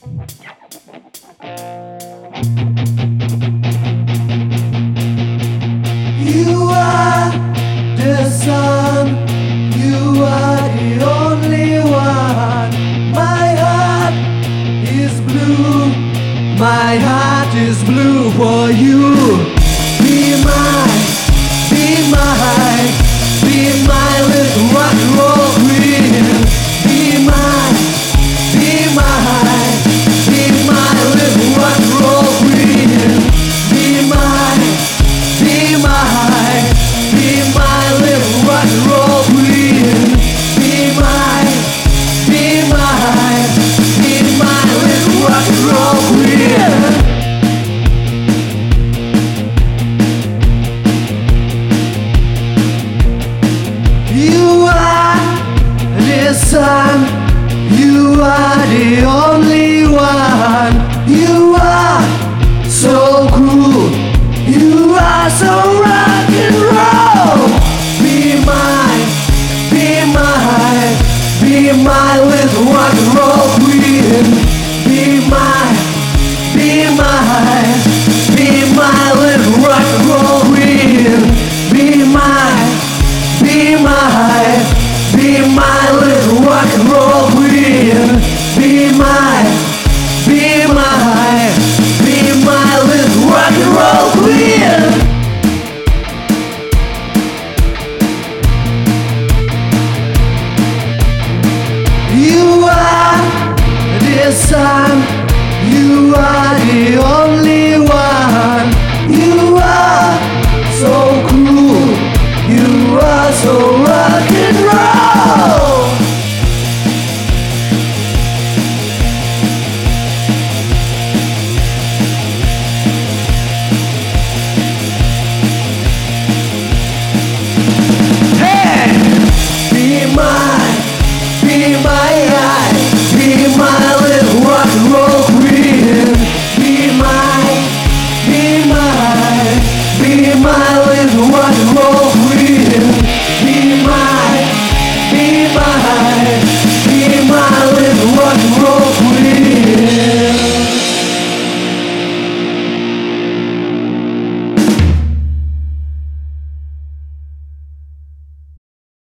My heart is blue, my heart is blue for you. one. You are the only one. You are so cool. You are so rock and roll. Be mine, be mine, be mine with rock and roll.